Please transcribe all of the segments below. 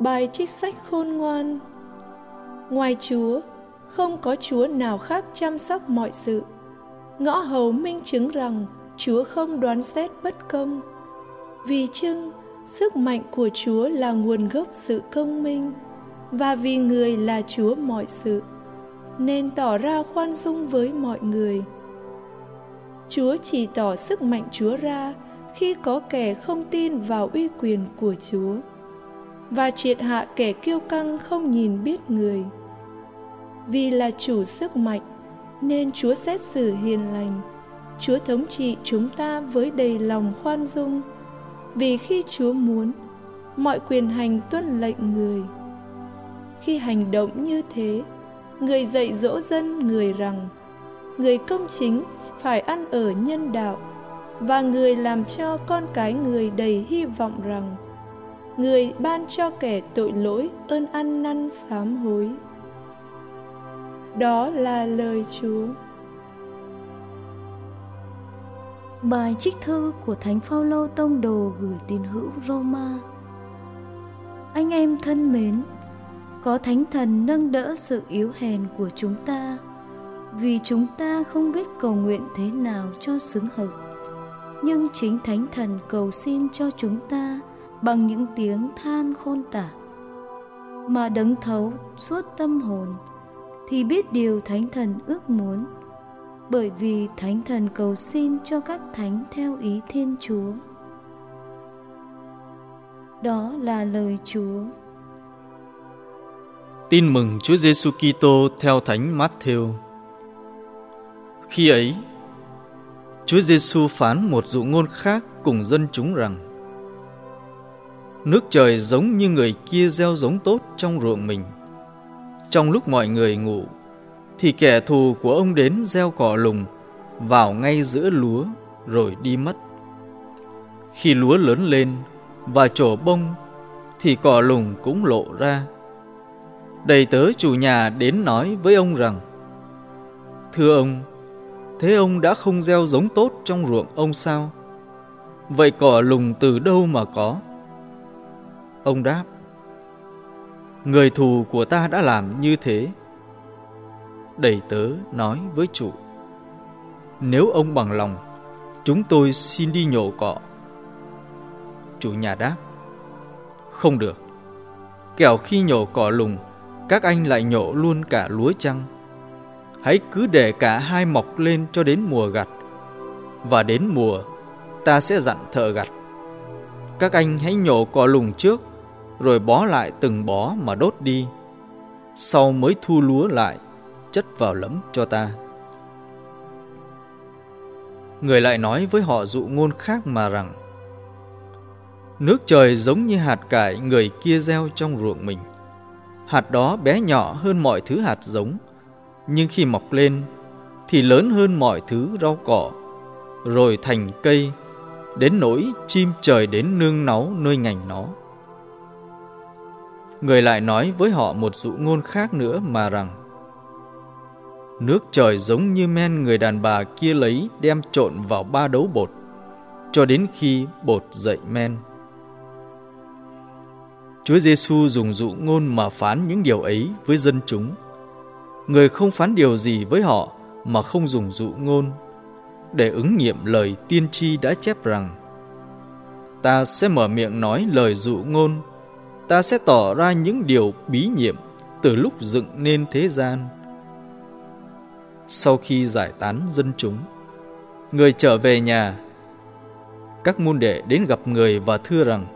Bài trích sách khôn ngoan Ngoài Chúa, không có Chúa nào khác chăm sóc mọi sự. Ngõ hầu minh chứng rằng Chúa không đoán xét bất công. Vì chưng, sức mạnh của Chúa là nguồn gốc sự công minh, và vì người là Chúa mọi sự, nên tỏ ra khoan dung với mọi người. Chúa chỉ tỏ sức mạnh Chúa ra khi có kẻ không tin vào uy quyền của Chúa và triệt hạ kẻ kiêu căng không nhìn biết người. Vì là chủ sức mạnh nên Chúa xét xử hiền lành. Chúa thống trị chúng ta với đầy lòng khoan dung. Vì khi Chúa muốn, mọi quyền hành tuân lệnh người. Khi hành động như thế, người dạy dỗ dân người rằng người công chính phải ăn ở nhân đạo và người làm cho con cái người đầy hy vọng rằng người ban cho kẻ tội lỗi ơn ăn năn sám hối. Đó là lời chúa. Bài trích thư của thánh phaolô tông đồ gửi tín hữu roma. Anh em thân mến, có thánh thần nâng đỡ sự yếu hèn của chúng ta vì chúng ta không biết cầu nguyện thế nào cho xứng hợp. Nhưng chính thánh thần cầu xin cho chúng ta bằng những tiếng than khôn tả. Mà đấng thấu suốt tâm hồn thì biết điều thánh thần ước muốn, bởi vì thánh thần cầu xin cho các thánh theo ý thiên chúa. Đó là lời chúa. Tin mừng chúa giêsu kitô theo thánh matthew. Khi ấy, chúa giêsu phán một dụ ngôn khác cùng dân chúng rằng Nước trời giống như người kia gieo giống tốt trong ruộng mình. Trong lúc mọi người ngủ, thì kẻ thù của ông đến gieo cỏ lùng vào ngay giữa lúa rồi đi mất. Khi lúa lớn lên và trổ bông thì cỏ lùng cũng lộ ra. Đầy tớ chủ nhà đến nói với ông rằng Thưa ông, thế ông đã không gieo giống tốt trong ruộng ông sao? Vậy cỏ lùng từ đâu mà có? Ông đáp, Người thù của ta đã làm như thế. Đầy tớ nói với chủ, Nếu ông bằng lòng, Chúng tôi xin đi nhổ cỏ. Chủ nhà đáp, Không được. Kẻo khi nhổ cỏ lùng, Các anh lại nhổ luôn cả lúa chăng? Hãy cứ để cả hai mọc lên cho đến mùa gặt, Và đến mùa Ta sẽ dặn thợ gặt. Các anh hãy nhổ cỏ lùng trước rồi bó lại từng bó mà đốt đi, sau mới thu lúa lại, chất vào lẫm cho ta. Người lại nói với họ dụ ngôn khác mà rằng, Nước trời giống như hạt cải người kia gieo trong ruộng mình. Hạt đó bé nhỏ hơn mọi thứ hạt giống, nhưng khi mọc lên thì lớn hơn mọi thứ rau cỏ, rồi thành cây, đến nỗi chim trời đến nương náu nơi ngành nó. Người lại nói với họ một dụ ngôn khác nữa mà rằng, Nước trời giống như men người đàn bà kia lấy đem trộn vào ba đấu bột, cho đến khi bột dậy men. Chúa Giêsu dùng dụ ngôn mà phán những điều ấy với dân chúng. Người không phán điều gì với họ mà không dùng dụ ngôn, để ứng nghiệm lời tiên tri đã chép rằng, ta sẽ mở miệng nói lời dụ ngôn ta sẽ tỏ ra những điều bí nhiệm từ lúc dựng nên thế gian. Sau khi giải tán dân chúng, người trở về nhà, các môn đệ đến gặp người và thưa rằng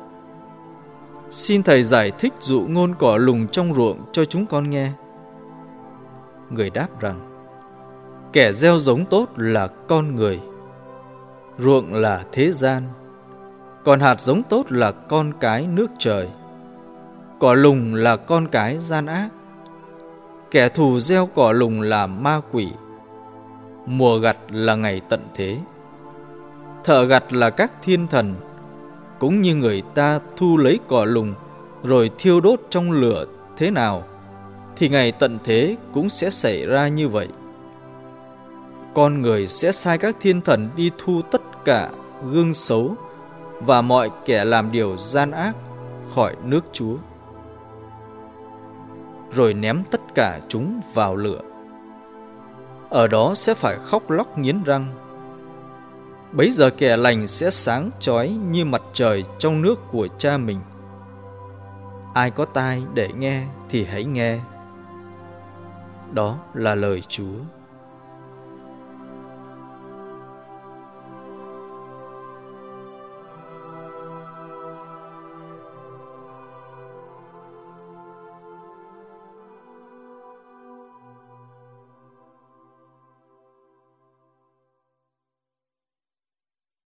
Xin Thầy giải thích dụ ngôn cỏ lùng trong ruộng cho chúng con nghe. Người đáp rằng Kẻ gieo giống tốt là con người, ruộng là thế gian, còn hạt giống tốt là con cái nước trời. Cỏ lùng là con cái gian ác. Kẻ thù gieo cỏ lùng là ma quỷ. Mùa gặt là ngày tận thế. Thợ gặt là các thiên thần. Cũng như người ta thu lấy cỏ lùng Rồi thiêu đốt trong lửa thế nào, Thì ngày tận thế cũng sẽ xảy ra như vậy. Con người sẽ sai các thiên thần đi thu tất cả gương xấu Và mọi kẻ làm điều gian ác khỏi nước Chúa rồi ném tất cả chúng vào lửa. Ở đó sẽ phải khóc lóc nghiến răng. Bấy giờ kẻ lành sẽ sáng chói như mặt trời trong nước của cha mình. Ai có tai để nghe thì hãy nghe. Đó là lời Chúa.